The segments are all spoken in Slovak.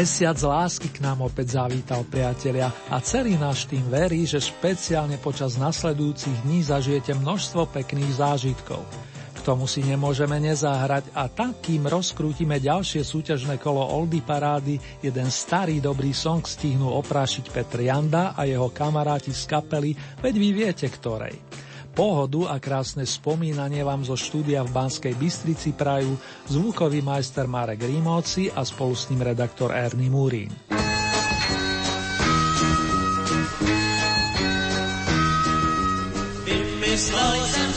Mesiac lásky k nám opäť zavítal, priatelia, a celý náš tým verí, že špeciálne počas nasledujúcich dní zažijete množstvo pekných zážitkov. K tomu si nemôžeme nezahrať a tak, kým rozkrútime ďalšie súťažné kolo Oldy Parády, jeden starý dobrý song stihnú oprášiť Petr Janda a jeho kamaráti z kapely, veď vy viete ktorej. Pohodu a krásne spomínanie vám zo štúdia v Banskej Bystrici prajú zvukový majster Marek Rímovci a spolu s ním redaktor Ernie Múrín. Vymyslel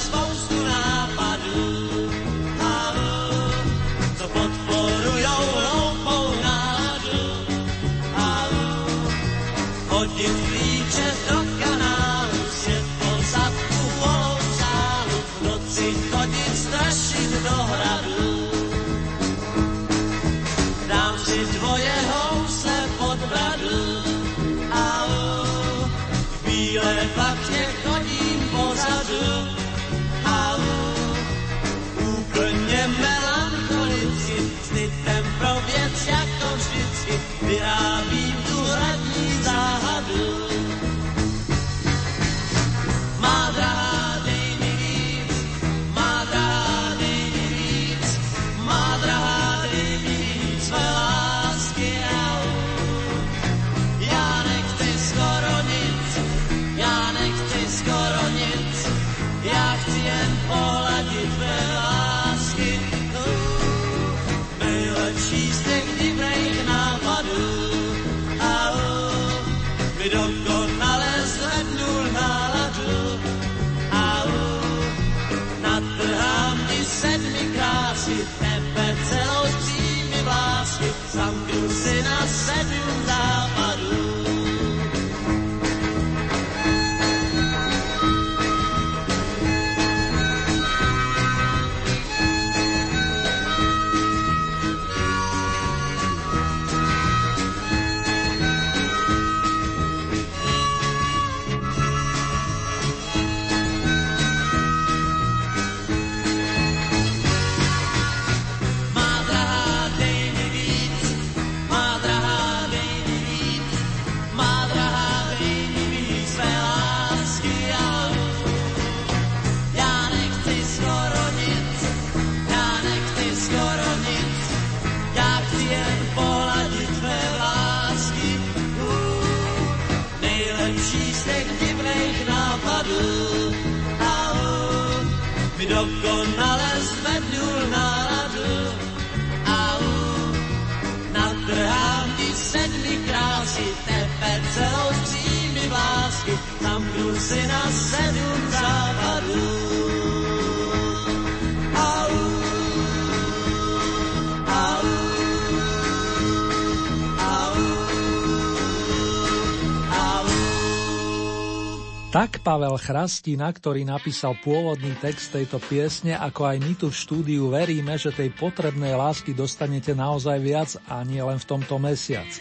Pavel Chrastina, ktorý napísal pôvodný text tejto piesne, ako aj my tu v štúdiu veríme, že tej potrebnej lásky dostanete naozaj viac a nie len v tomto mesiaci.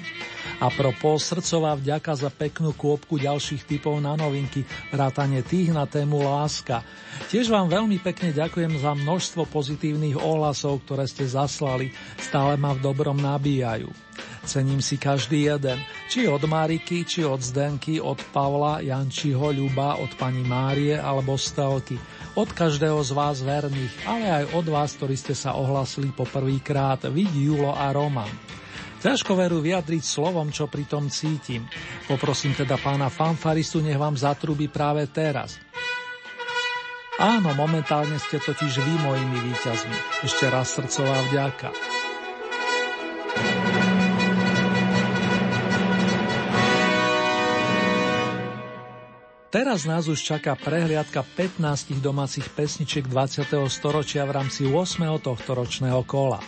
A propos srdcová vďaka za peknú kôpku ďalších typov na novinky, vrátane tých na tému láska. Tiež vám veľmi pekne ďakujem za množstvo pozitívnych ohlasov, ktoré ste zaslali, stále ma v dobrom nabíjajú. Cením si každý jeden, či od Mariky, či od Zdenky, od Pavla, Jančiho, Ľuba, od pani Márie alebo Stelky. Od každého z vás verných, ale aj od vás, ktorí ste sa ohlasili poprvýkrát, vid Julo a Roman. Ťažko veru vyjadriť slovom, čo pri tom cítim. Poprosím teda pána fanfaristu, nech vám zatrubí práve teraz. Áno, momentálne ste totiž vy mojimi víťazmi. Ešte raz srdcová vďaka. Teraz nás už čaká prehliadka 15 domácich pesničiek 20. storočia v rámci 8. tohto ročného kola.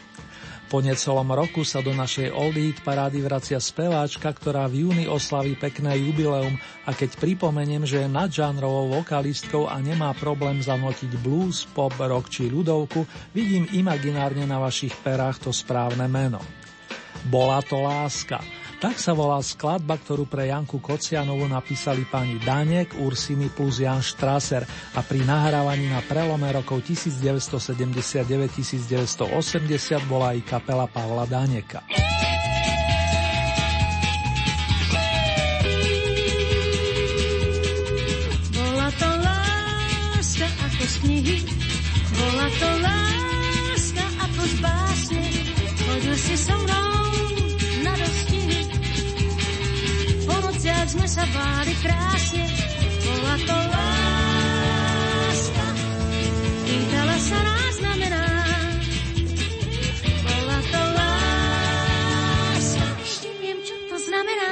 Po necelom roku sa do našej Old Hit parády vracia speváčka, ktorá v júni oslaví pekné jubileum a keď pripomeniem, že je nadžánrovou vokalistkou a nemá problém zanotiť blues, pop, rock či ľudovku, vidím imaginárne na vašich perách to správne meno. Bola to láska. Tak sa volá skladba, ktorú pre Janku Kocianovu napísali pani Danek, Ursiny plus Jan Strasser a pri nahrávaní na prelome rokov 1979-1980 bola aj kapela Pavla Daneka. Bola to láska ako z knihy, bola to láska ako z básne, chodil si so mnou sme sa báli krásne, bola to láska. Pýtala sa nás znamená, bola to láska. Ešte viem, čo to znamená.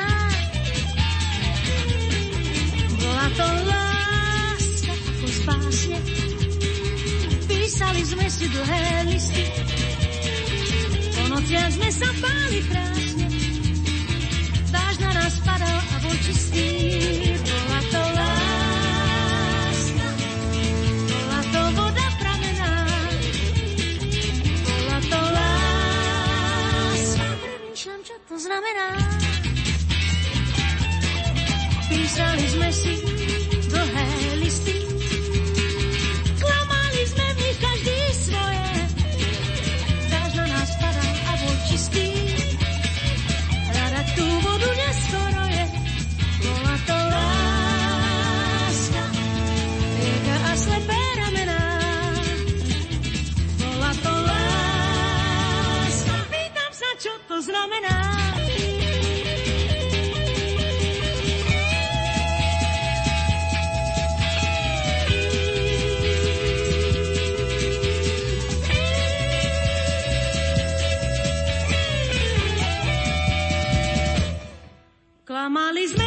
Bola to láska ako z básne. Písali sme si dlhé listy, po nociach sme sa báli krásne. To znamená. Písali sme si znamená. Klamali sme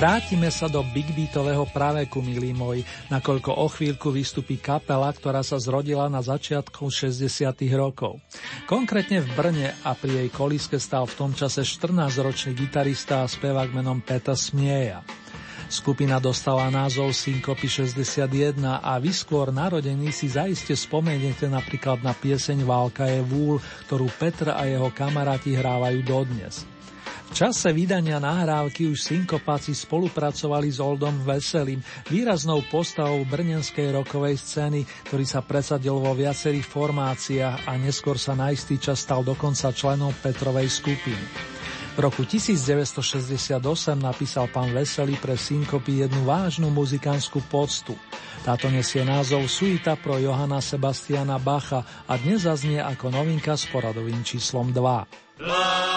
Vrátime sa do big beatového praveku, milí moji, nakoľko o chvíľku vystupí kapela, ktorá sa zrodila na začiatku 60. rokov. Konkrétne v Brne a pri jej koliske stal v tom čase 14-ročný gitarista a spevák menom Peter Smieja. Skupina dostala názov Syncopy 61 a vy skôr narodení si zaiste spomeniete napríklad na pieseň Válka je vúl, ktorú Petr a jeho kamaráti hrávajú dodnes. V čase vydania nahrávky už synkopáci spolupracovali s Oldom Veselým, výraznou postavou brnenskej rokovej scény, ktorý sa presadil vo viacerých formáciách a neskôr sa na istý čas stal dokonca členom Petrovej skupiny. V roku 1968 napísal pán Veselý pre synkopy jednu vážnu muzikánskú poctu. Táto nesie názov Suita pro Johana Sebastiana Bacha a dnes zaznie ako novinka s poradovým číslom 2.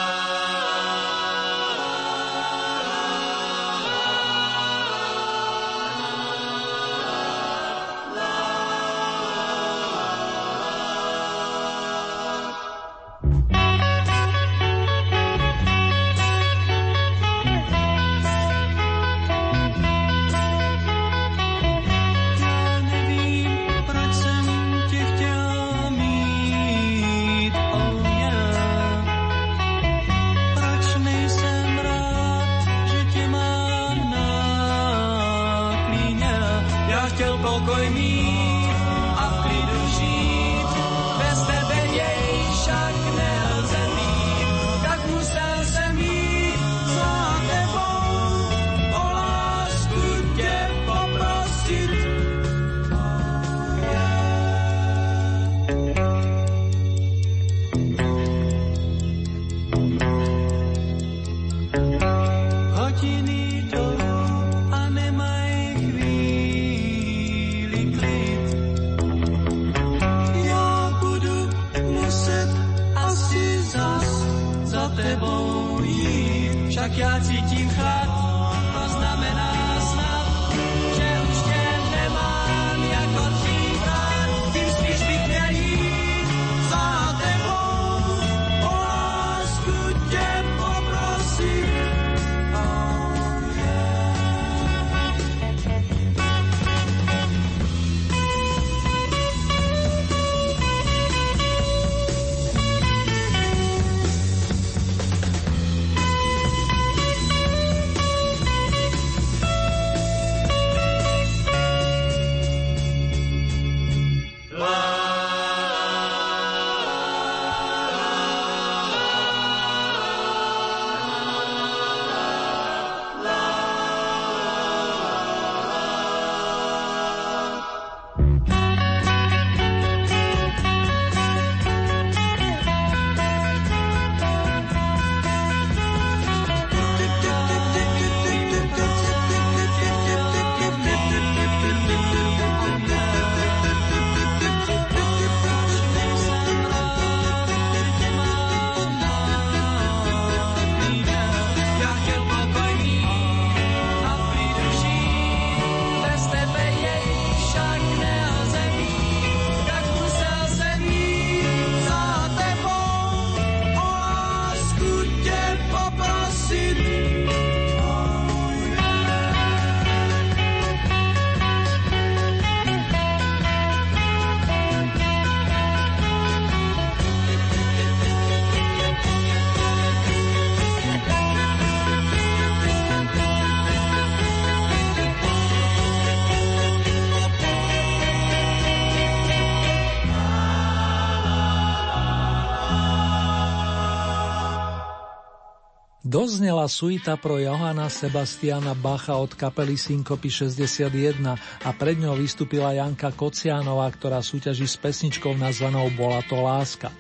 Doznela suita pro Johana Sebastiana Bacha od kapely Syncopy 61 a pred ňou vystúpila Janka Kocianová, ktorá súťaží s pesničkou nazvanou Bola to láska.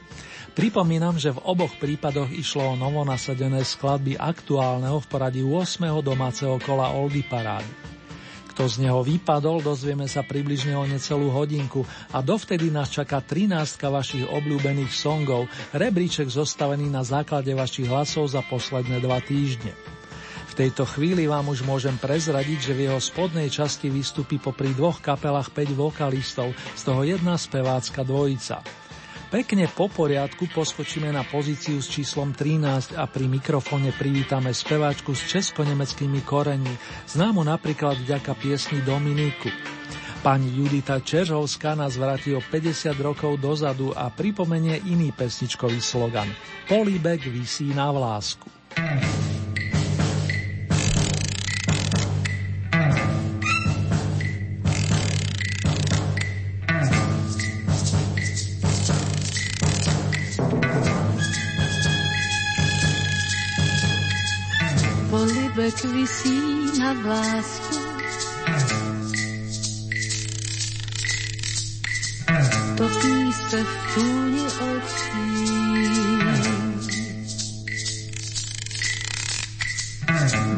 Pripomínam, že v oboch prípadoch išlo o novonasadené skladby aktuálneho v poradí 8. domáceho kola Oldy Parády. Kto z neho vypadol, dozvieme sa približne o necelú hodinku a dovtedy nás čaká 13 vašich obľúbených songov, rebríček zostavený na základe vašich hlasov za posledné dva týždne. V tejto chvíli vám už môžem prezradiť, že v jeho spodnej časti vystupí popri dvoch kapelách 5 vokalistov, z toho jedna spevácka dvojica. Pekne po poriadku poskočíme na pozíciu s číslom 13 a pri mikrofóne privítame speváčku s česko-nemeckými koreňmi, známu napríklad vďaka piesni Dominiku. Pani Judita Čeržovská nás vráti o 50 rokov dozadu a pripomenie iný pesničkový slogan Políbek vysí na vlásku. Človek vysí na vlásku. Topí se v túni očí.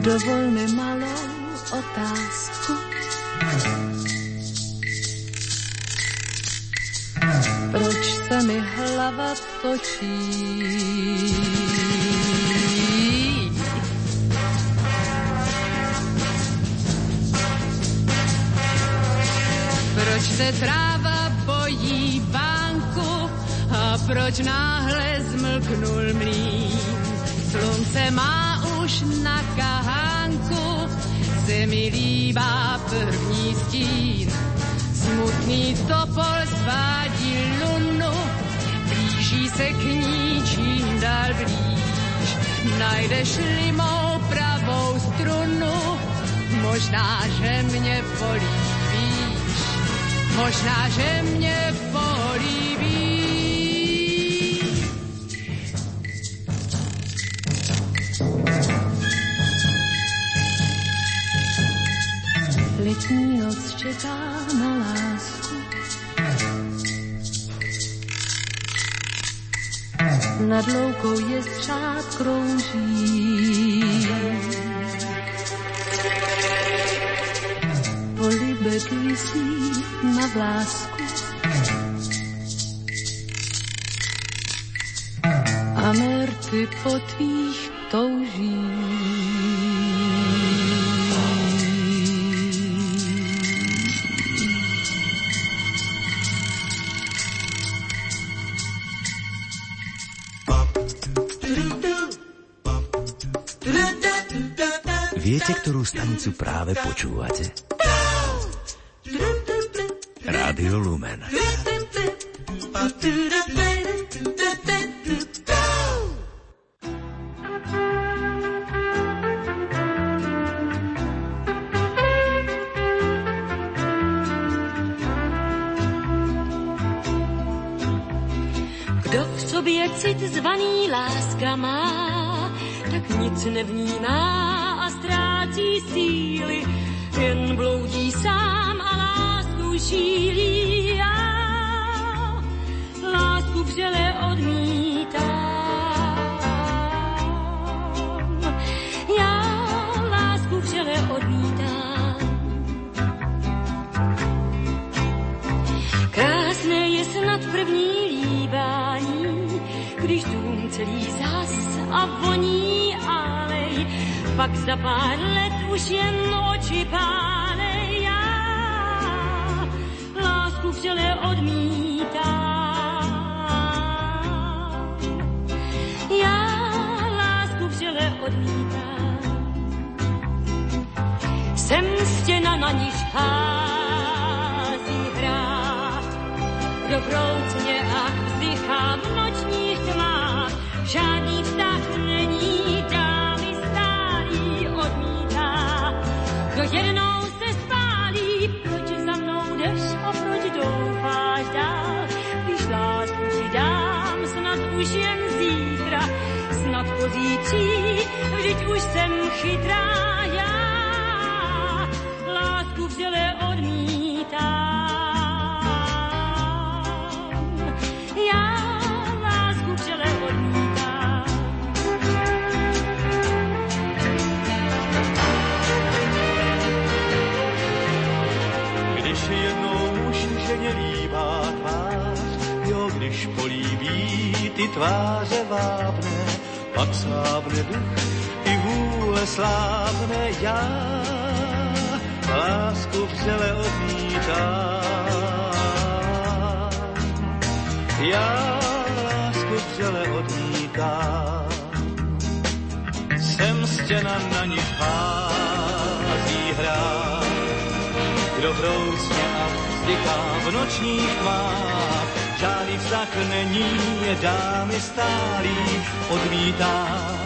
Dovol mi malou otázku. Proč se mi hlava točí? Se tráva bojí bánku a proč náhle zmlknul mlín? Slunce má už na kahánku, se mi líbá první stín. Smutný topol svádí lunu, blíží se k ní čím dál blíž. Najdeš-li mou pravou strunu, možná, že mě políbí. Možná, že mě políbí. Letní noc čeká na lásku. Nad loukou je střád krouží. Na vlásku. A merty po tvých touží. Viete, ktorú stanicu práve počúvate? Rádio Lumen. Vřele odmítám. Jsem stěna, na níž hází hrát. Dobroucně a vzdychám v nočních tmách. Žádný vztah jsem chytrá já, lásku vřele odmítám. Já lásku vřele odmítám. Když jednou muž ženě líbá tvář, jo, když políbí ty tváře vábné, pak slábne duch vůle slábne já, lásku vřele odmítám. Já lásku vřele odmítám. Jsem stěna, na ní hází hrát, kdo brousně a vzdyká v nočních tmách. Žádný vztah není, dámy stálý, odmítá.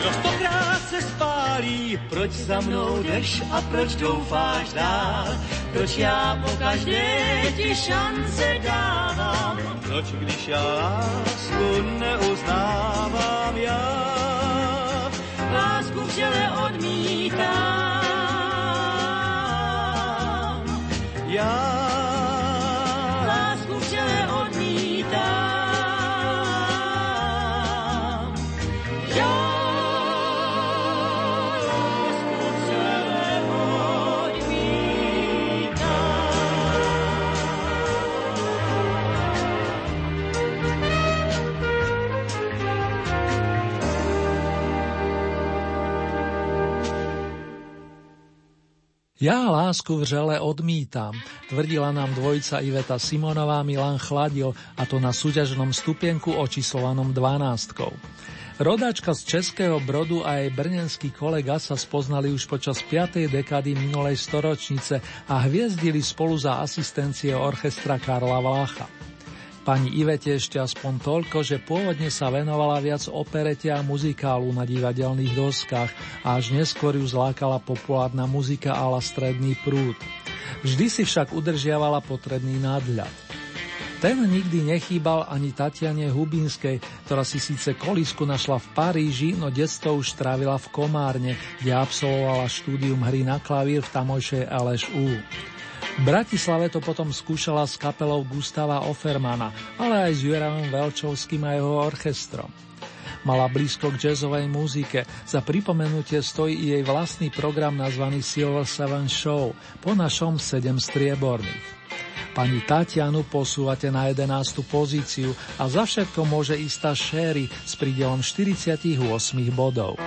Kdo stokrát se spálí, proč za mnou jdeš a proč doufáš dál? Proč já po každé ti šance dávám? Proč když já lásku neuznávám já? Lásku vřele odmítám. Já Ja lásku vřele odmítam, tvrdila nám dvojica Iveta Simonová Milan Chladil, a to na súťažnom stupienku očíslovanom 12. Rodáčka z Českého Brodu a jej brnenský kolega sa spoznali už počas 5. dekády minulej storočnice a hviezdili spolu za asistencie orchestra Karla Vlácha. Pani Ivete ešte aspoň toľko, že pôvodne sa venovala viac operete a muzikálu na divadelných doskách a až neskôr ju zlákala populárna muzika ala stredný prúd. Vždy si však udržiavala potrebný nadhľad. Ten nikdy nechýbal ani Tatiane Hubinskej, ktorá si síce kolisku našla v Paríži, no detstvo už trávila v Komárne, kde absolvovala štúdium hry na klavír v tamojšej LŠU. V Bratislave to potom skúšala s kapelou Gustava Offermana, ale aj s Jurajom Velčovským a jeho orchestrom. Mala blízko k jazzovej muzike, za pripomenutie stojí jej vlastný program nazvaný Silver Seven Show, po našom 7 strieborných. Pani Tatianu posúvate na 11. pozíciu a za všetko môže istá Sherry s prídelom 48 bodov.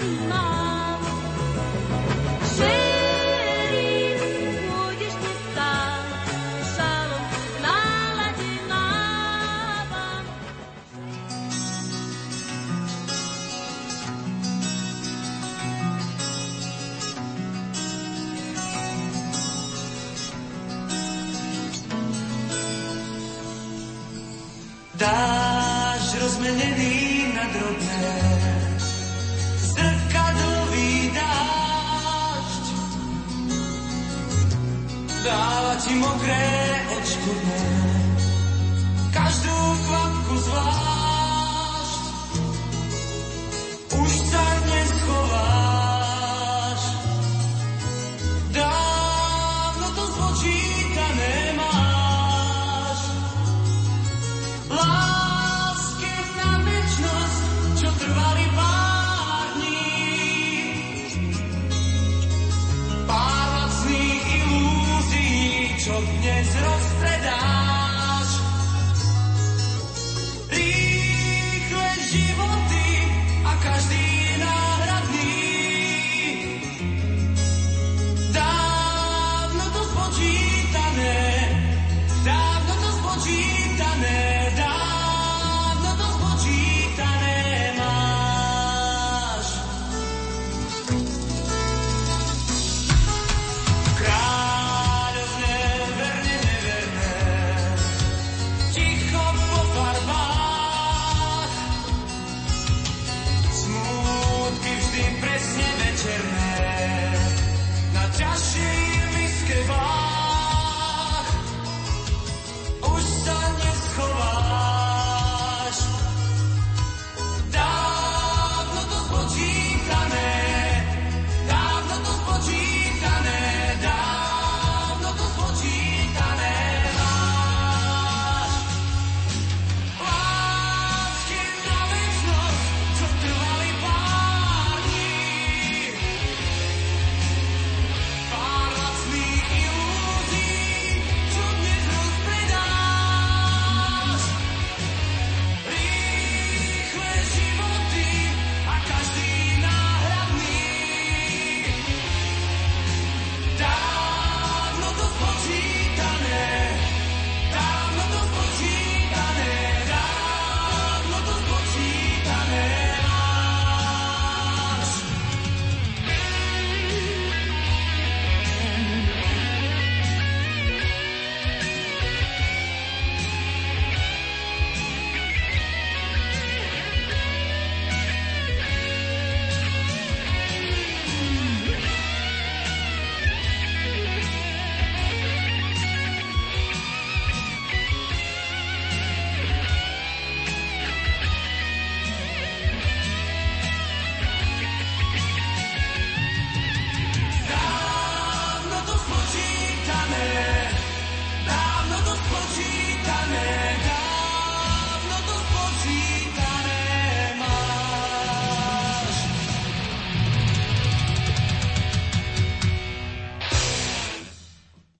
my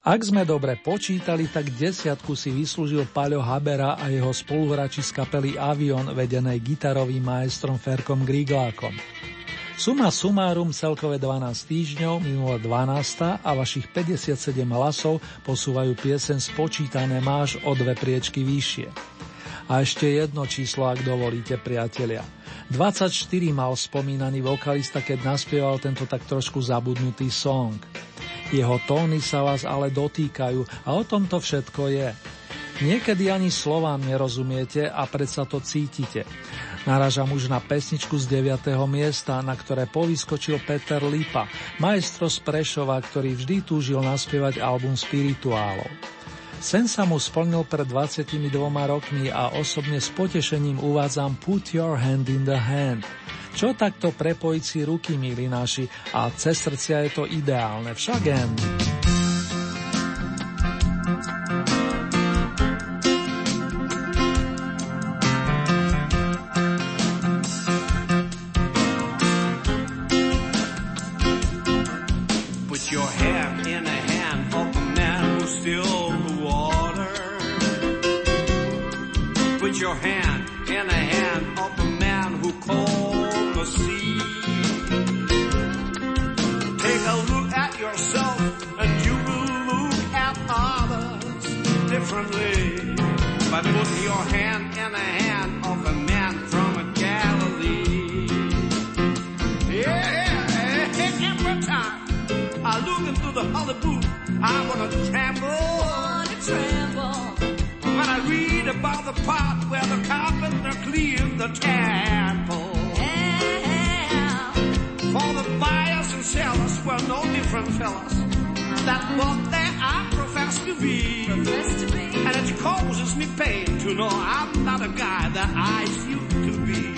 Ak sme dobre počítali, tak desiatku si vyslúžil Paľo Habera a jeho spoluhráči z kapely Avion, vedenej gitarovým maestrom Ferkom Griglákom. Suma sumárum celkové 12 týždňov, minulé 12 a vašich 57 hlasov posúvajú piesen spočítané máš o dve priečky vyššie. A ešte jedno číslo, ak dovolíte, priatelia. 24 mal spomínaný vokalista, keď naspieval tento tak trošku zabudnutý song. Jeho tóny sa vás ale dotýkajú a o tom to všetko je. Niekedy ani slovám nerozumiete a predsa to cítite. Naražam už na pesničku z 9. miesta, na ktoré povyskočil Peter Lipa, maestro z Prešova, ktorý vždy túžil naspievať album spirituálov. Sen sa mu splnil pred 22 rokmi a osobne s potešením uvádzam Put Your Hand in the Hand – čo takto prepojiť si ruky, milí naši, a cez srdcia je to ideálne. Však jen. the part where the carpenter cleaned the temple. Yeah. For the buyers and sellers were no different fellas. That what they are profess to be. Profess to be. And it causes me pain to know I'm not a guy that I used to be.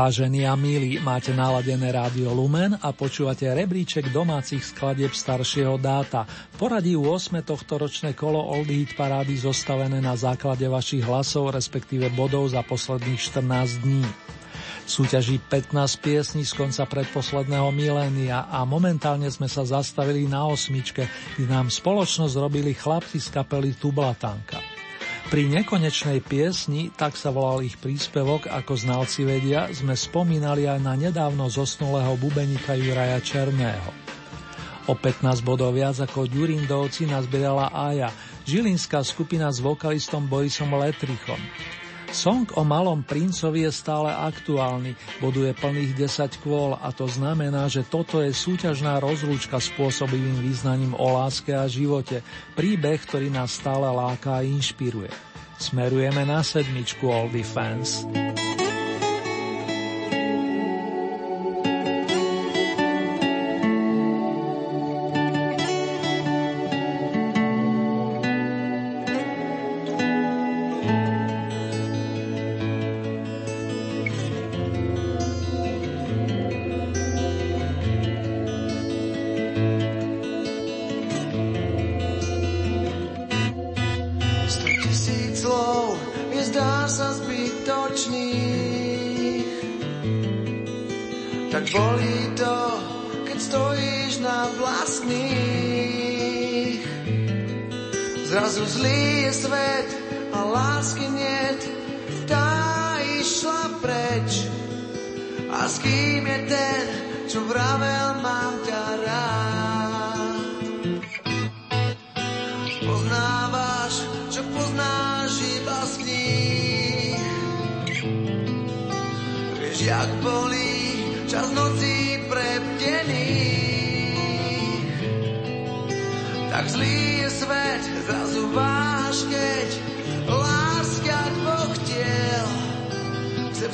Vážení a milí, máte naladené rádio Lumen a počúvate rebríček domácich skladieb staršieho dáta. Poradí 8. tohto ročné kolo Old Hit parády zostavené na základe vašich hlasov, respektíve bodov za posledných 14 dní. Súťaží 15 piesní z konca predposledného milénia a momentálne sme sa zastavili na osmičke, kde nám spoločnosť robili chlapci z kapely Tublatanka. Pri nekonečnej piesni, tak sa volal ich príspevok, ako znalci vedia, sme spomínali aj na nedávno zosnulého bubenika Juraja Černého. O 15 bodov viac ako Ďurindovci nás byrala Aja, žilinská skupina s vokalistom Borisom Letrichom. Song o malom princovi je stále aktuálny, boduje plných 10 kvôl a to znamená, že toto je súťažná rozlúčka spôsobivým význaním o láske a živote, príbeh, ktorý nás stále láka a inšpiruje. Smerujeme na sedmičku All Defense.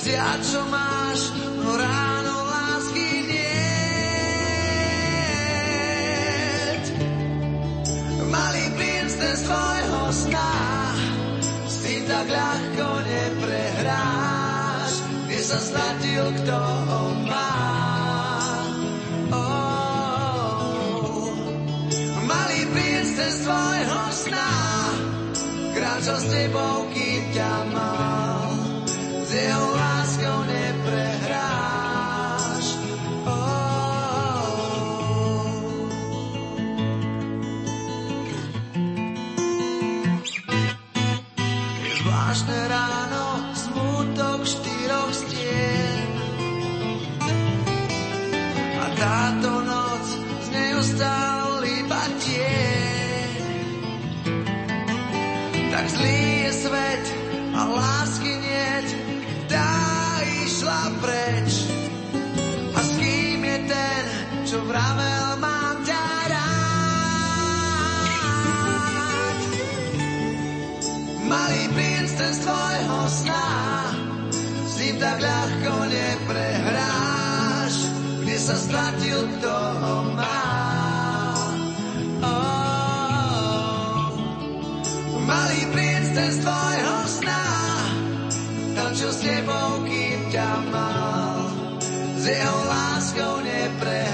viac, čo máš, no ráno lásky niet. Malý princ ten tvojho sna si tak ľahko neprehráš, kde sa stratil, kto ho má. Oh. Malý princ ten svojho sna kráča s tebou, kým ťa tak ľahko neprehráš, kde sa zlatil toho má. Oh. Malý princ ten z tvojho sna, to čo s tebou kým ťa mal, s jeho láskou neprehráš.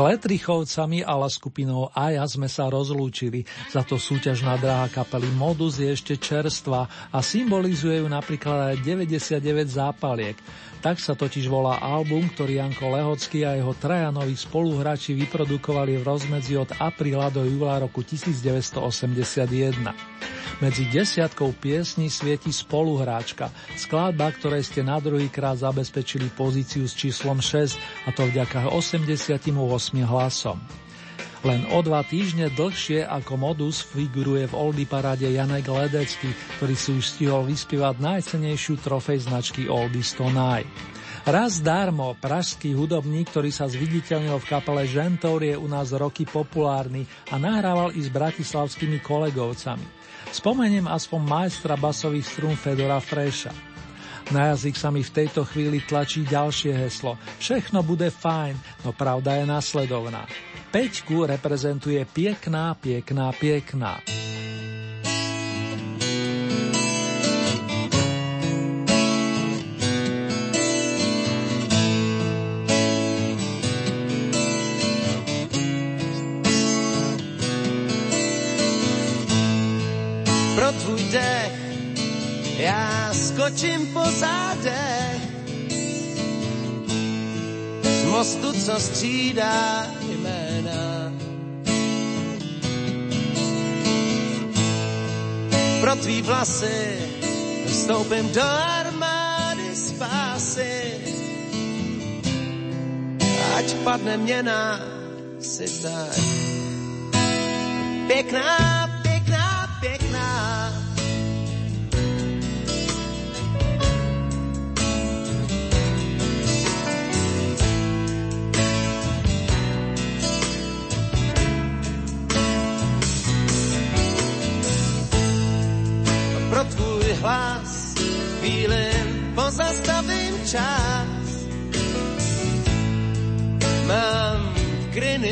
Letrichovcami a skupinou Aja sme sa rozlúčili, za to súťažná dráha kapely Modus je ešte čerstva a symbolizuje ju napríklad aj 99 zápaliek. Tak sa totiž volá album, ktorý Janko Lehocký a jeho traja noví spoluhráči vyprodukovali v rozmedzi od apríla do júla roku 1981. Medzi desiatkou piesní svieti spoluhráčka, skladba, ktorej ste na druhý krát zabezpečili pozíciu s číslom 6, a to vďaka 88 hlasom. Len o dva týždne dlhšie ako modus figuruje v Oldy paráde Janek Ledecký, ktorý si už stihol vyspievať najcenejšiu trofej značky Oldies Tonight. Raz darmo, pražský hudobník, ktorý sa zviditeľnil v kapele Žentour, je u nás roky populárny a nahrával i s bratislavskými kolegovcami. Spomeniem aspoň majstra basových strún Fedora Freša. Na jazyk sa mi v tejto chvíli tlačí ďalšie heslo. Všechno bude fajn, no pravda je nasledovná. Peťku reprezentuje piekná, piekná, piekná. Skočím po zádech z mostu, co střídá jména. Pro tvý vlasy vstoupím do armády spásy. Ať padne měna, si tak pěkná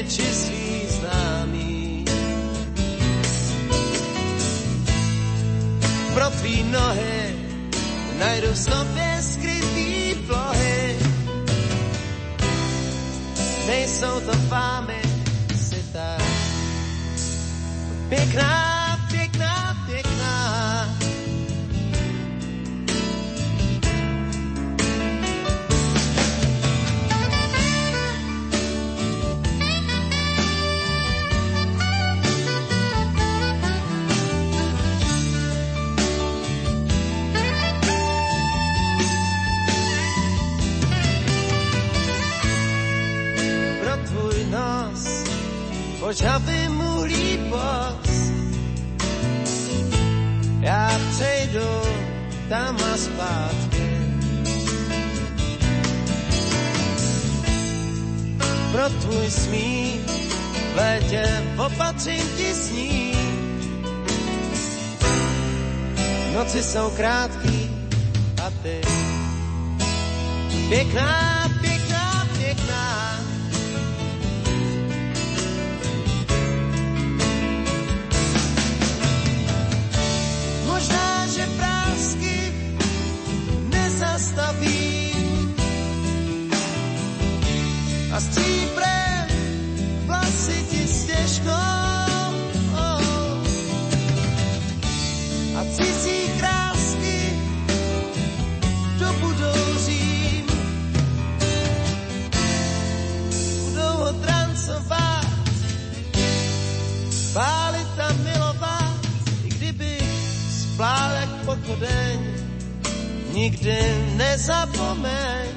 Svý známý. Pro tvý nohy najdu v skrytý plohy. Nejsou to fámy, Noci jsou krátký a ty pěkná nezapomeň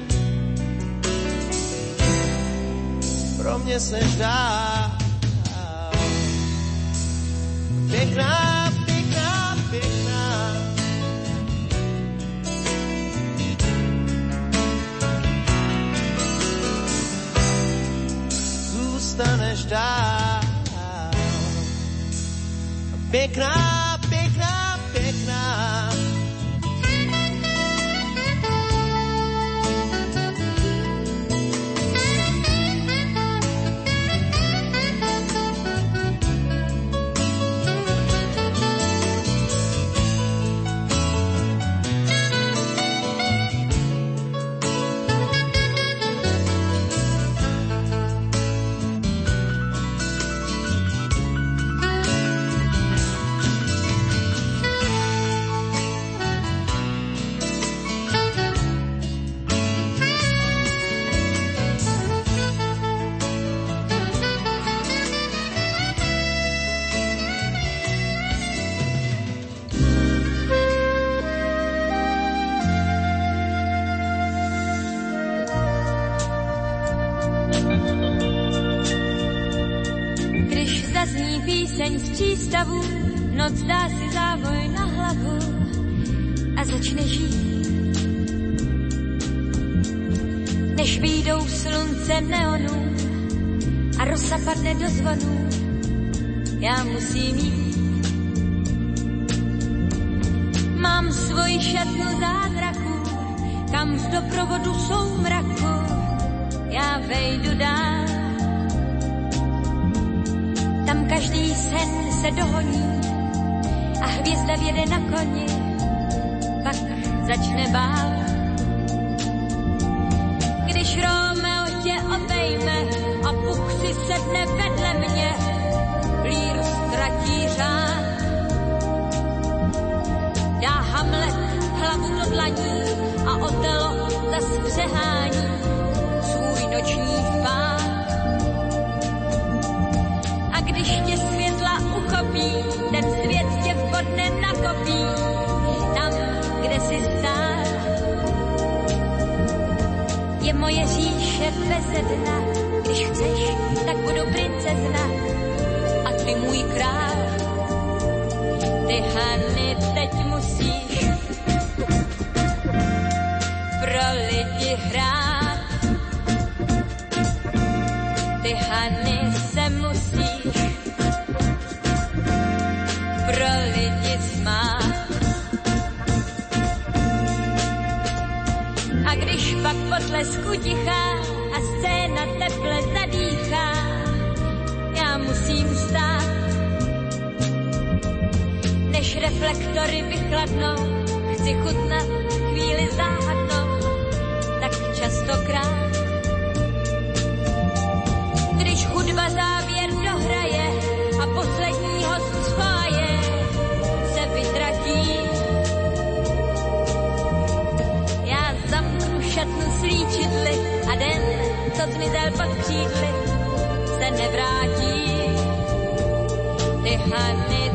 pro mě seš dál. Říše beze dna, když chceš, tak budu princezna a ty můj král. Ty Hany teď musíš pro lidi hrát. Ty Hany se musíš pro lidi smát. A když pak potlesku tichá vychladnou, chci chutnat chvíli záhadnou, tak častokrát. Když hudba závěr dohraje a poslední host z se vytratí, já zamknu šatnu slíčidly a den, co zmizel pod křídly, se nevrátí. Ty Hany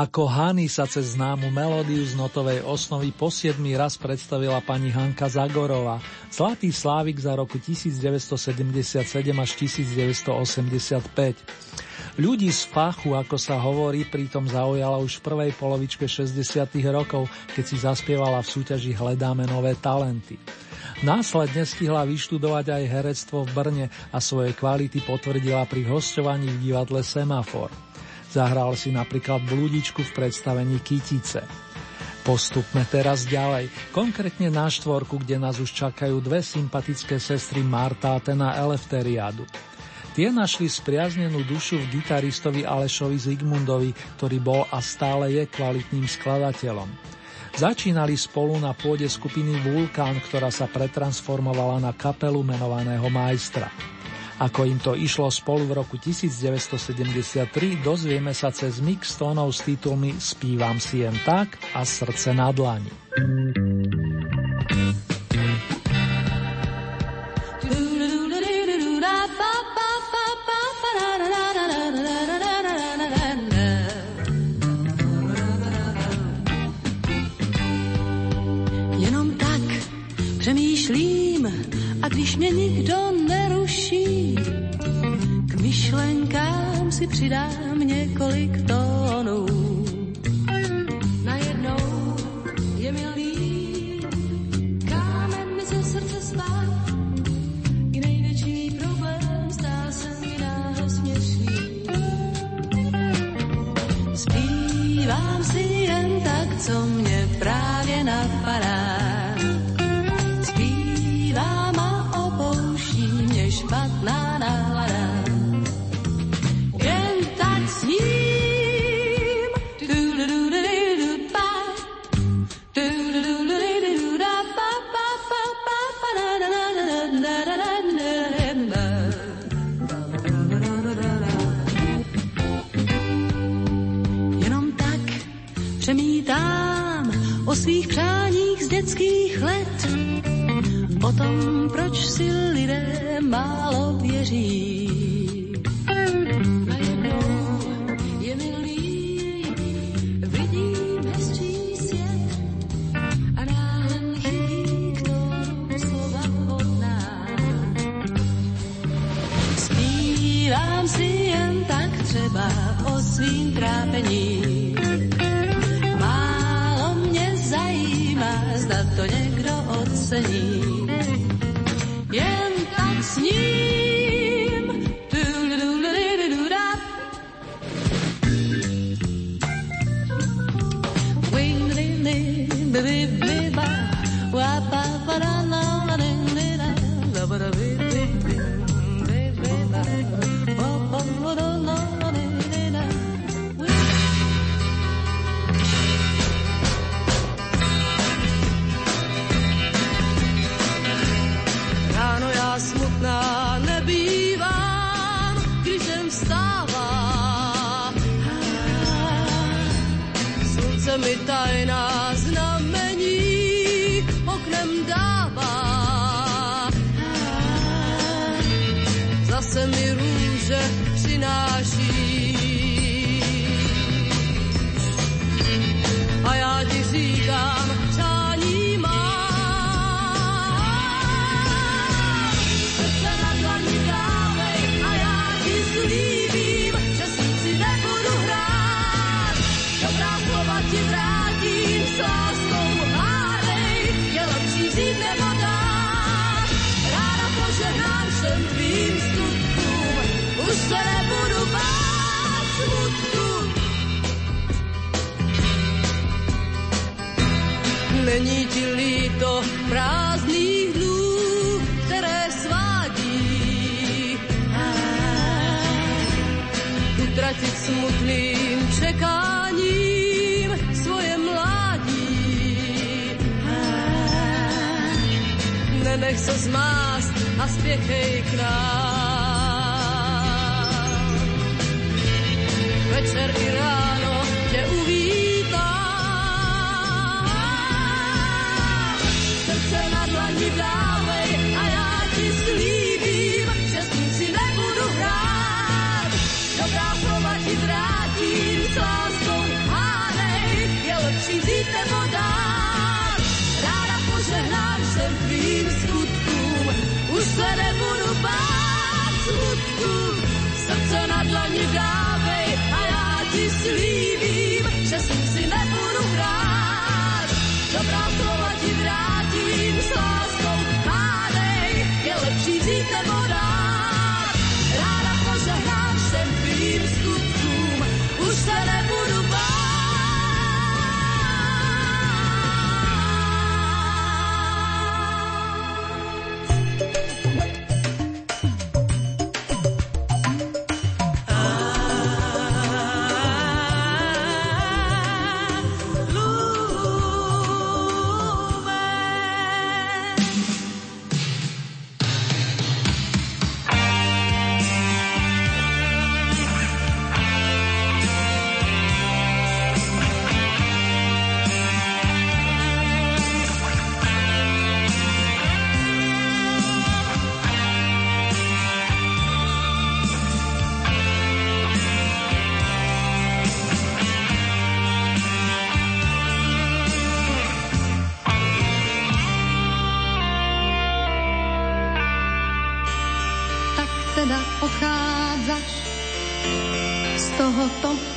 Ako Hany sa cez známu melódiu z notovej osnovy po 7 raz predstavila pani Hanka Zagorová, Zlatý Slávik za roku 1977 až 1985. Ľudí z fachu, ako sa hovorí, pritom zaujala už v prvej polovičke 60. rokov, keď si zaspievala v súťaži Hledáme nové talenty. Následne stihla vyštudovať aj herectvo v Brne a svoje kvality potvrdila pri hostovaní v divadle Semafor. Zahral si napríklad blúdičku v predstavení Kytice. Postupme teraz ďalej, konkrétne na štvorku, kde nás už čakajú dve sympatické sestry Marta a Tena Elefteriadu. Tie našli spriaznenú dušu v gitaristovi Alešovi Zigmundovi, ktorý bol a stále je kvalitným skladateľom. Začínali spolu na pôde skupiny Vulkán, ktorá sa pretransformovala na kapelu menovaného Majstra. Ako im to išlo spolu v roku 1973, dozvieme sa cez mix tónov s titulmi Spívam si jen tak a Srdce na dlani. Jenom tak přemýšlím a když mě nikdo myšlenkám si přidám několik tónů. vědeckých let o tom, proč si lidé málo věří.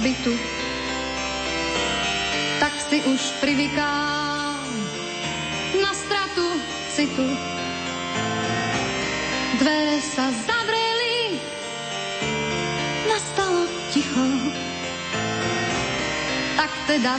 Bytu. Tak si už privykám na stratu citu. Dvere sa zavreli, nastalo ticho. Tak teda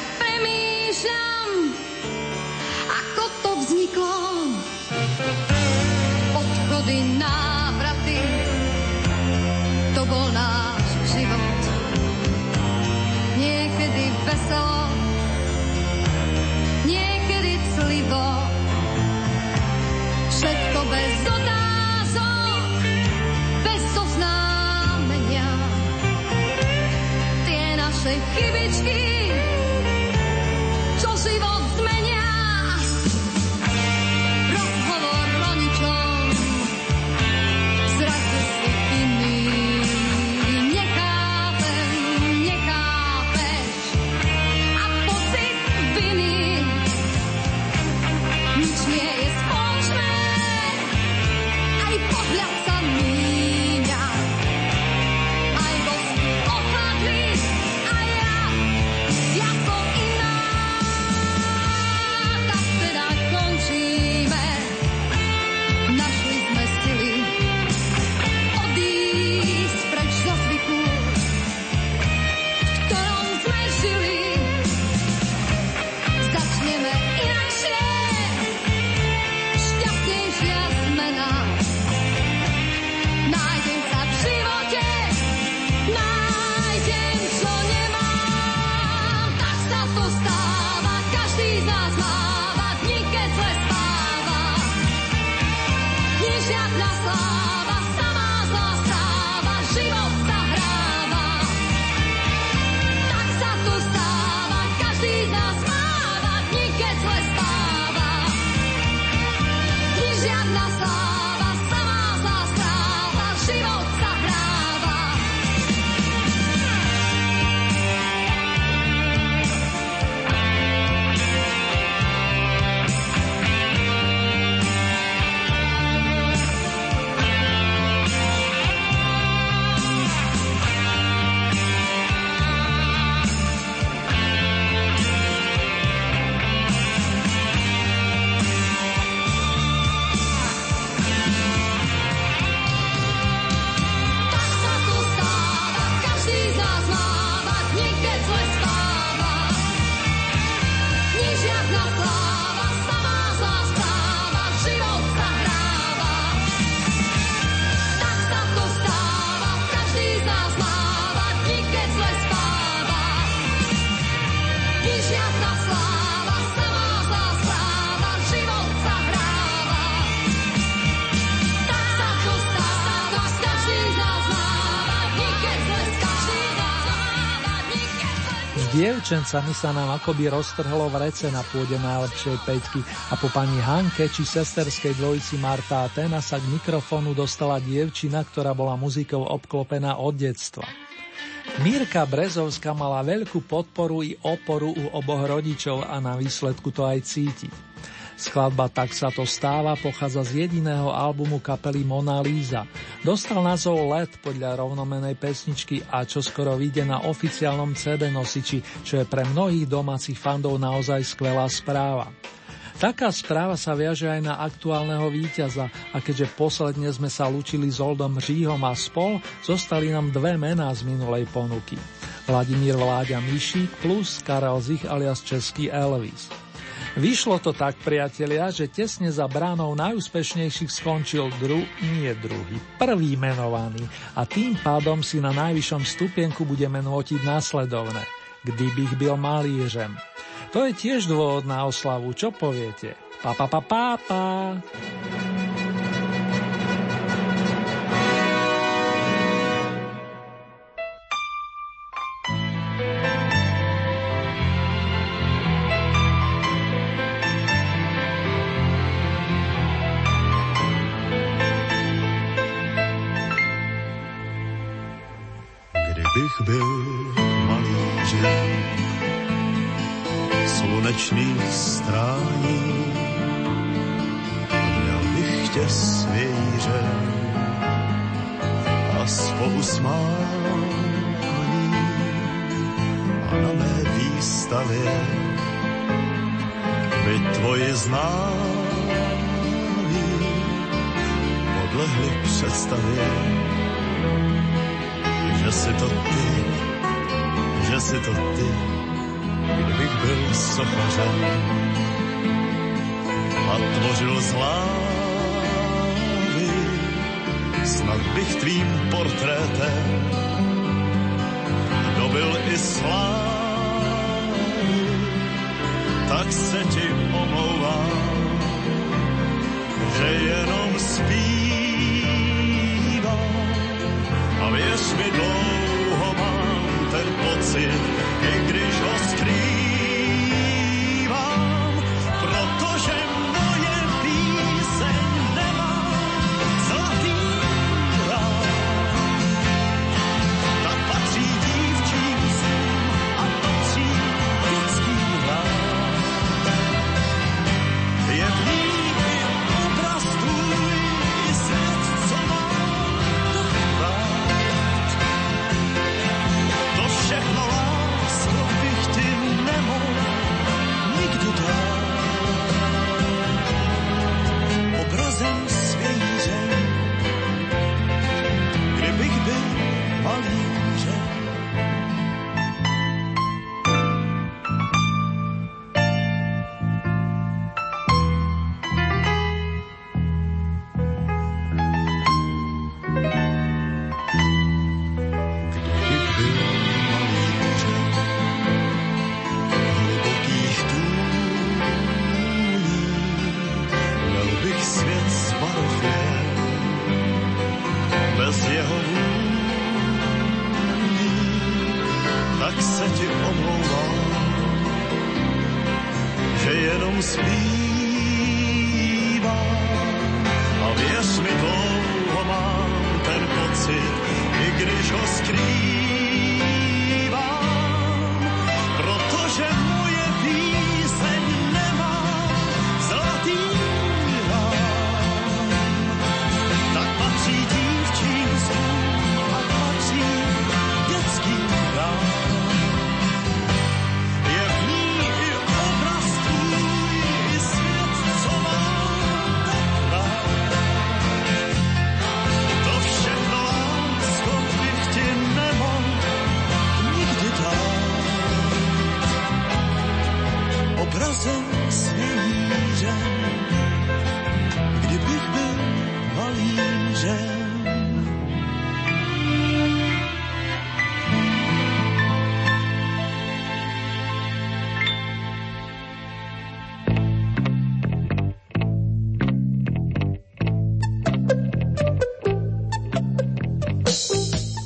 S dievčencami sa nám akoby roztrhlo v rece na pôde najlepšej peťky a po pani Hanke či sesterskej dvojici Marta Tena sa k mikrofónu dostala dievčina, ktorá bola muzikou obklopená od detstva. Mírka Brezovská mala veľkú podporu i oporu u oboch rodičov a na výsledku to aj cítiť. Skladba Tak sa to stáva pochádza z jediného albumu kapely Mona Lisa. Dostal názov Let podľa rovnomenej pesničky a čo skoro vyjde na oficiálnom CD nosiči, čo je pre mnohých domácich fandov naozaj skvelá správa. Taká správa sa viaže aj na aktuálneho víťaza a keďže posledne sme sa lúčili s Oldom Říhom a spol, zostali nám dve mená z minulej ponuky. Vladimír Vláďa Mišík plus Karel Zich alias Český Elvis. Vyšlo to tak, priatelia, že tesne za bránou najúspešnejších skončil dru, nie druhý, prvý menovaný a tým pádom si na najvyššom stupienku budeme nôtiť následovné. Kdybych byl malířem. To je tiež dôvod na oslavu, čo poviete? Pa, pa, pa, pa, pa. strání. Měl bych tě svěře a s pousmání a na mé výstavě by tvoje známí podlehli představě, že si to ty, že si to ty kdybych byl sochařem a tvořil slávy, snad bych tvým portrétem dobil i slávy, tak se ti omlouvám, že jenom zpívám. A věř mi dlouho mám ten pocit, i když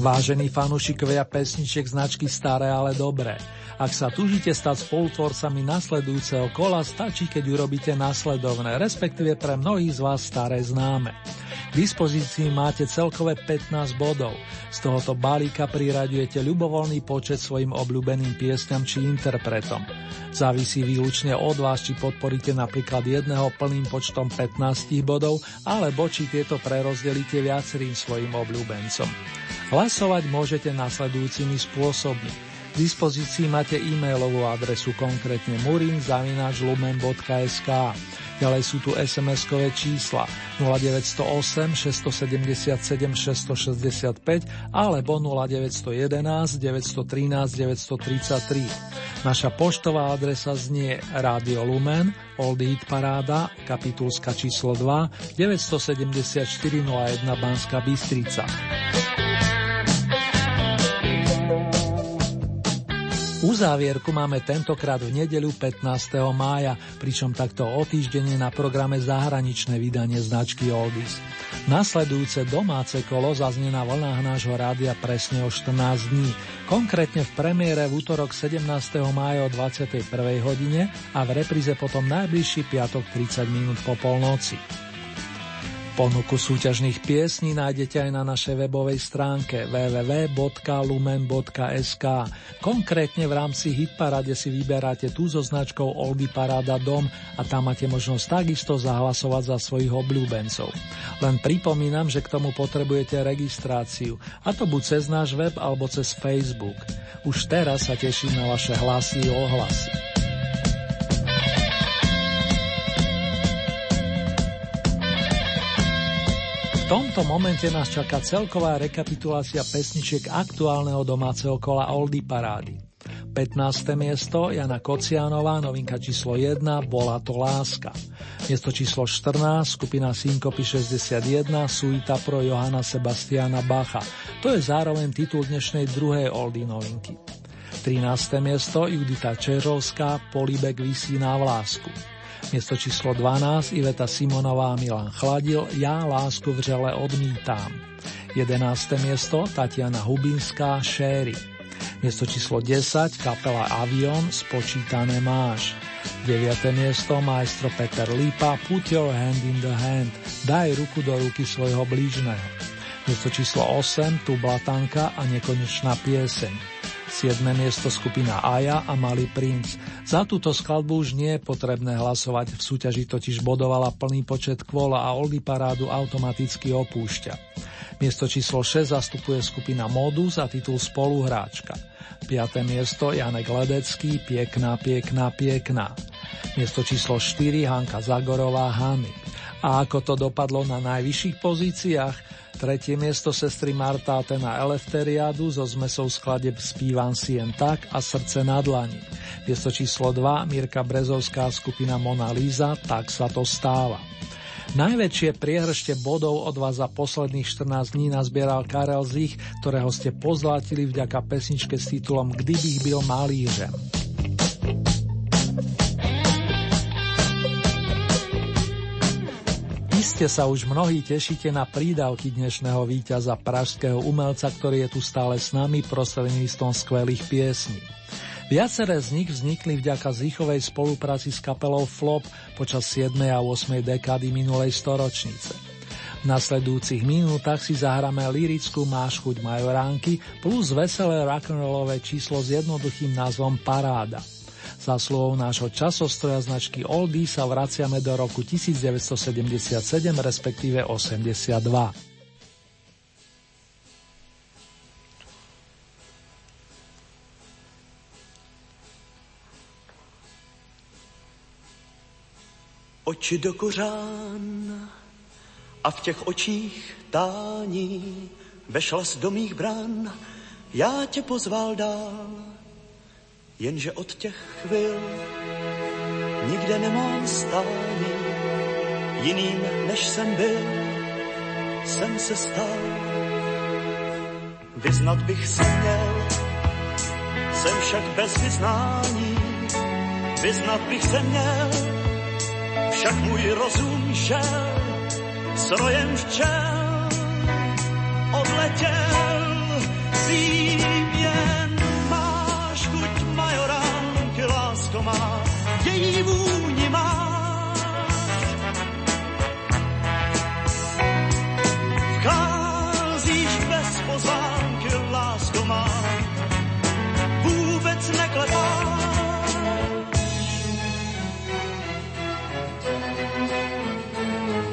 Vážení fanúšikovia pesničiek značky Staré, ale dobré. Ak sa tužíte stať spolutvorcami nasledujúceho kola, stačí, keď urobíte nasledovné, respektíve pre mnohých z vás staré známe. K dispozícii máte celkové 15 bodov. Z tohoto balíka priraďujete ľubovoľný počet svojim obľúbeným piesňam či interpretom. Závisí výlučne od vás, či podporíte napríklad jedného plným počtom 15 bodov, alebo či tieto prerozdelíte viacerým svojim obľúbencom. Hlasovať môžete nasledujúcimi spôsobmi. K dispozícii máte e-mailovú adresu konkrétne murinzavinačlumen.sk Ďalej sú tu SMS-kové čísla 0908 677 665 alebo 0911 913 933. Naša poštová adresa znie Radio Lumen, Old Hit Paráda, kapitulska číslo 2, 974 01 Banska Bystrica. Uzávierku máme tentokrát v nedeľu 15. mája, pričom takto o týždeň je na programe zahraničné vydanie značky Oldies. Nasledujúce domáce kolo zaznie na vlnách nášho rádia presne o 14 dní, konkrétne v premiére v útorok 17. mája o 21. hodine a v repríze potom najbližší piatok 30 minút po polnoci. Ponuku súťažných piesní nájdete aj na našej webovej stránke www.lumen.sk. Konkrétne v rámci Hitparade si vyberáte tú so značkou Oldy Paráda Dom a tam máte možnosť takisto zahlasovať za svojich obľúbencov. Len pripomínam, že k tomu potrebujete registráciu, a to buď cez náš web alebo cez Facebook. Už teraz sa teším na vaše hlasy a ohlasy. Tomto momente nás čaká celková rekapitulácia pesničiek aktuálneho domáceho kola Oldy Parády. 15. miesto Jana Kocianová, novinka číslo 1, Bola to láska. Miesto číslo 14, skupina Synkopy 61, Suita pro Johana Sebastiana Bacha. To je zároveň titul dnešnej druhej Oldy novinky. 13. miesto Judita Čerovská, Polibek vysí na vlásku. Miesto číslo 12 Iveta Simonová Milan Chladil Ja lásku vřele odmítám. 11. miesto Tatiana Hubinská Šéry. Miesto číslo 10 kapela Avion Spočítané máš. 9. miesto majstro Peter Lípa Put your hand in the hand Daj ruku do ruky svojho blížneho. Miesto číslo 8 Tu blatanka a nekonečná pieseň. 7. miesto skupina Aja a Malý princ. Za túto skladbu už nie je potrebné hlasovať, v súťaži totiž bodovala plný počet kvôl a Oldy parádu automaticky opúšťa. Miesto číslo 6 zastupuje skupina Modus a titul Spoluhráčka. 5. miesto Janek Ledecký Piekná, piekná, piekná. Miesto číslo 4 Hanka Zagorová Hany. A ako to dopadlo na najvyšších pozíciách? Tretie miesto sestry Martáte na Elefteriádu so zmesou skladeb Spívam si jen tak a Srdce na dlani. Miesto číslo 2 Mirka Brezovská skupina Mona Lisa Tak sa to stáva. Najväčšie priehršte bodov od vás za posledných 14 dní nazbieral Karel Zich, ktorého ste pozlatili vďaka pesničke s titulom Kdybych byl malířem. Iste sa už mnohí tešíte na prídavky dnešného víťaza pražského umelca, ktorý je tu stále s nami prostredníctvom skvelých piesní. Viaceré z nich vznikli vďaka zýchovej spolupráci s kapelou Flop počas 7. a 8. dekády minulej storočnice. V nasledujúcich minútach si zahráme lirickú Máš chuť majoránky plus veselé rock'n'rollové číslo s jednoduchým názvom Paráda – Zásluhou nášho časostroja značky Oldy sa vraciame do roku 1977, respektíve 82. Oči do kořán a v těch očích tání vešla do mých brán, já tě pozval dál jenže od těch chvil nikde nemám stání. Jiným, než jsem byl, jsem se stal. Vyznat bych se měl, jsem však bez vyznání. Vyznat bych se měl, však můj rozum šel s rojem včel. Odletěl, vím má, její vůni máš. Vcházíš bez pozvánky, lásko má, vůbec neklepáš.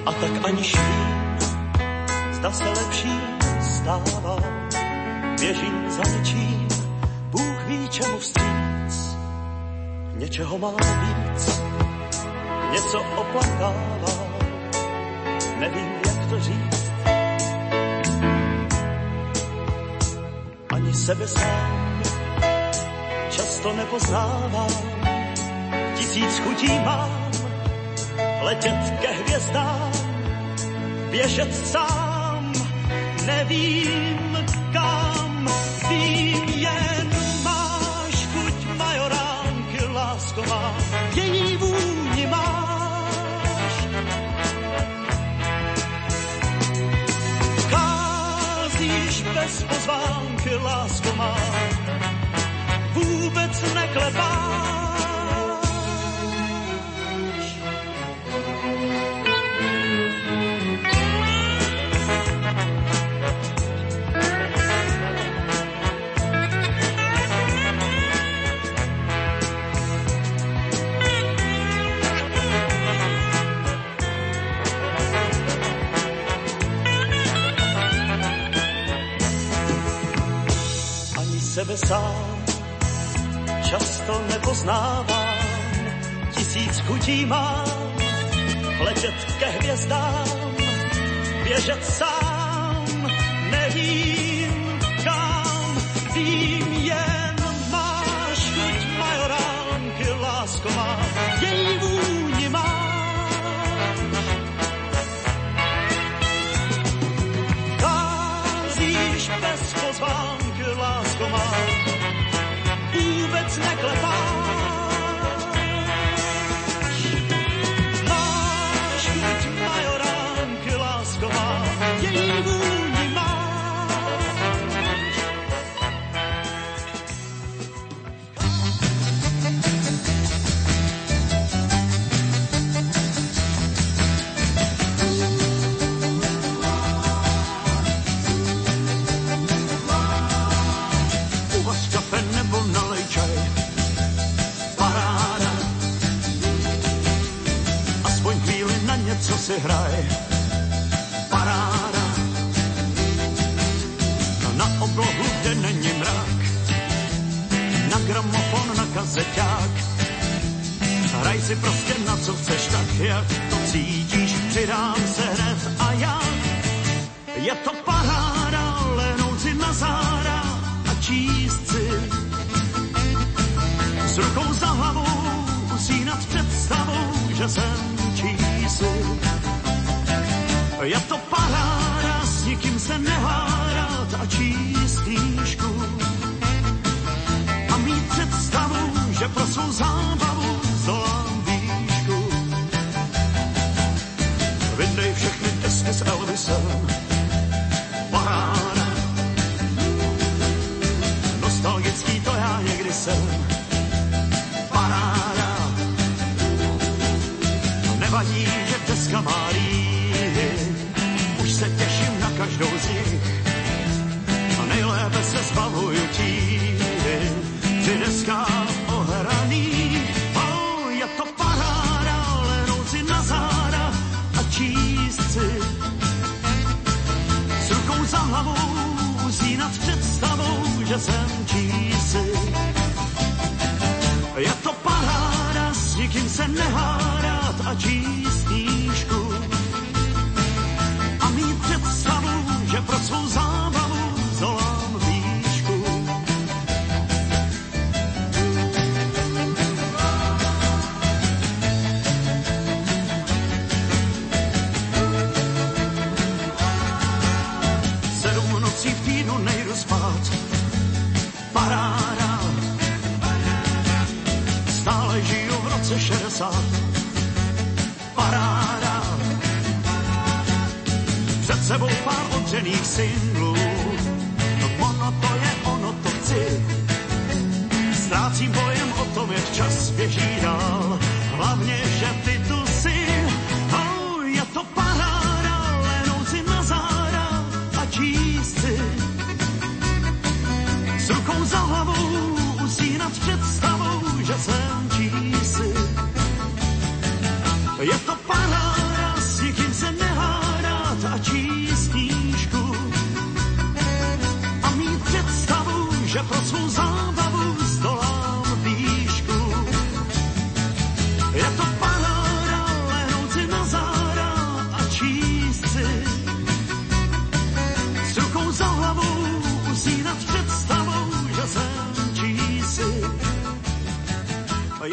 A tak aniž vím, zda se lepší stává, běžím za něčím, Bůh ví, čemu vstříc Něčeho má víc, něco oplakává, nevím, jak to říct. Ani sebe sám často nepoznávám, tisíc chutí mám, letět ke hvězdám, běžet sám, nevím lásková, její vůni máš. Vcházíš bez pozvánky, lásko má, vůbec neklepáš. Sám často nepoznávám. Tisíc chutí mám, letět ke hvězdám, běžet sám, kazeťák. Hraj si prostě na co chceš, tak jak to cítíš. Přidám se hned a já. Je to paráda, lehnout si na záda a číst si. S rukou za hlavou usínat představou, že jsem čísi. Je to paráda, Elvisem, paráda. Nostalgický to já někdy jsem, paráda. Nevadí, že deska má už se těším na každou z nich. A nejlépe se zbavuju tíhy, při deskách že jsem čísi. Je to paráda, s nikým se nehádat a číst dancing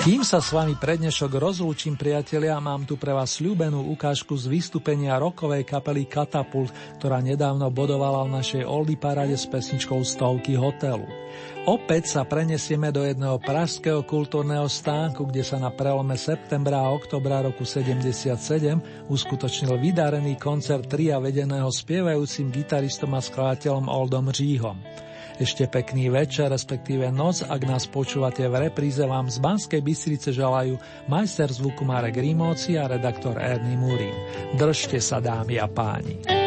Kým sa s vami prednešok rozlúčim, priatelia, mám tu pre vás sľúbenú ukážku z vystúpenia rokovej kapely Katapult, ktorá nedávno bodovala v našej Oldy parade s pesničkou Stovky hotelu. Opäť sa prenesieme do jedného pražského kultúrneho stánku, kde sa na prelome septembra a oktobra roku 77 uskutočnil vydarený koncert tria vedeného spievajúcim gitaristom a skladateľom Oldom Říhom. Ešte pekný večer, respektíve noc, ak nás počúvate v repríze, vám z Banskej Bystrice želajú majster zvuku Marek Rímovci a redaktor Ernie Murín. Držte sa, dámy a páni.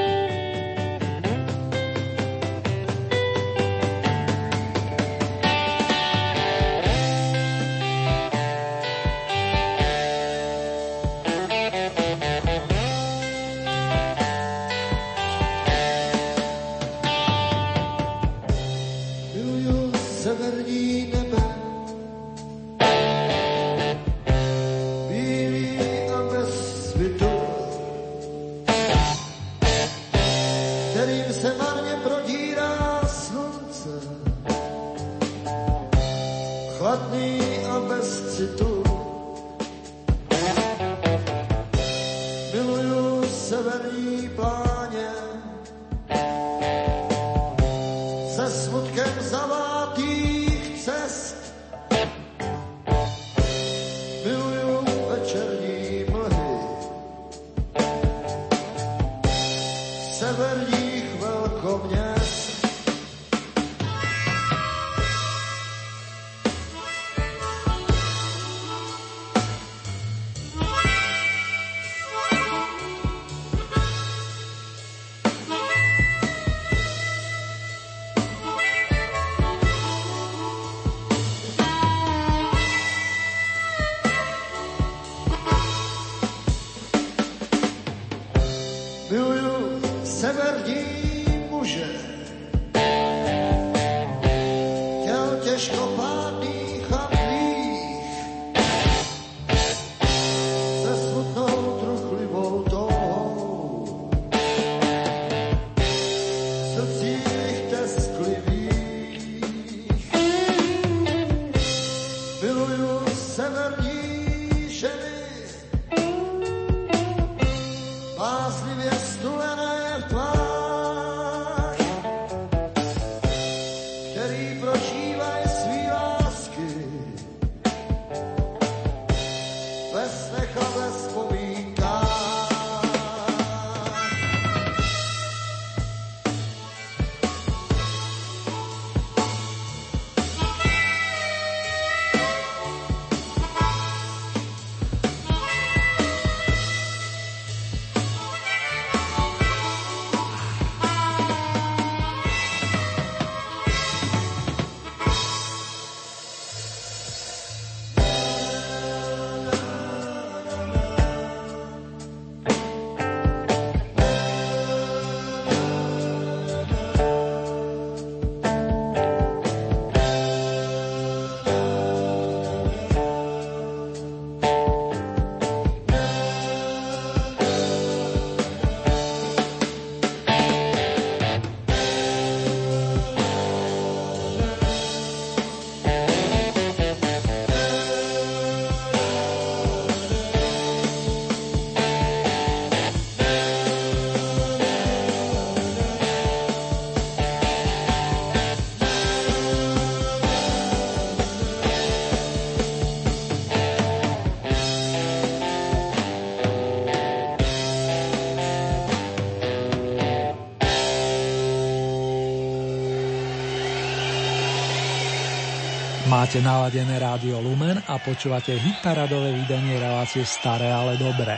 Máte naladené rádio Lumen a počúvate hitparadové vydanie relácie Staré, ale dobré.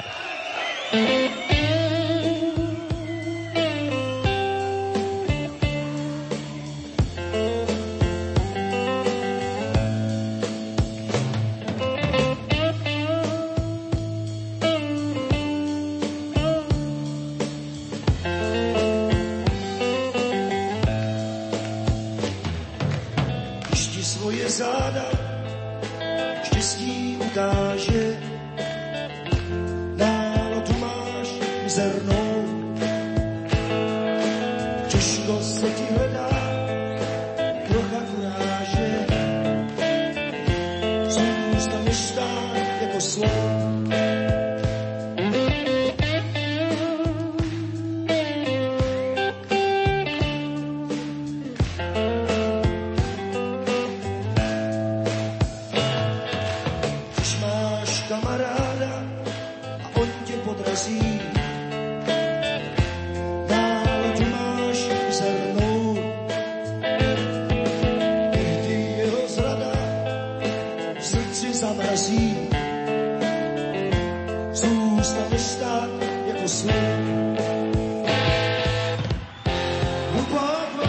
Upává,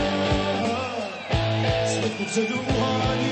světu předu uhání.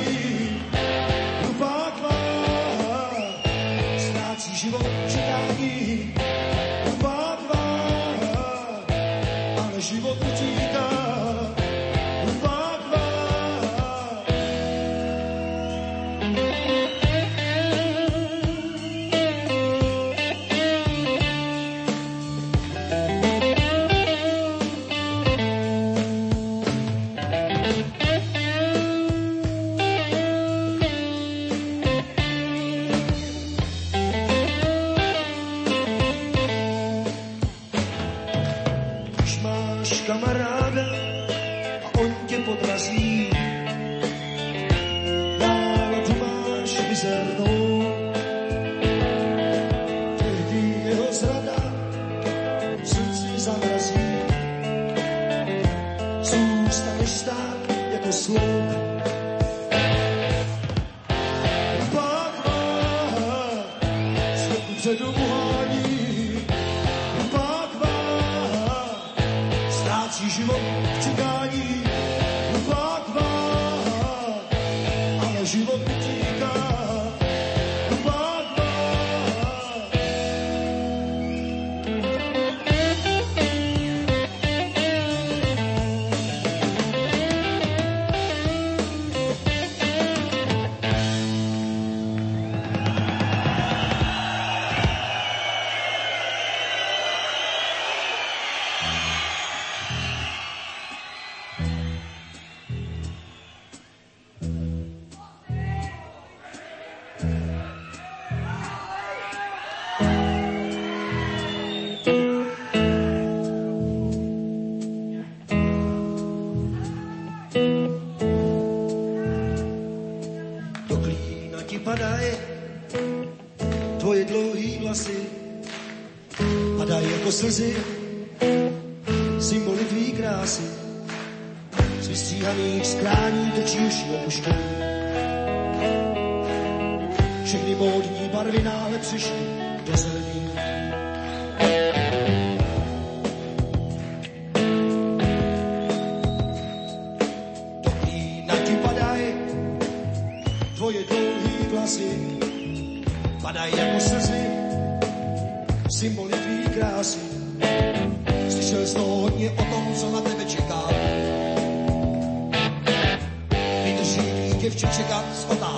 Děvče čekat, z otázek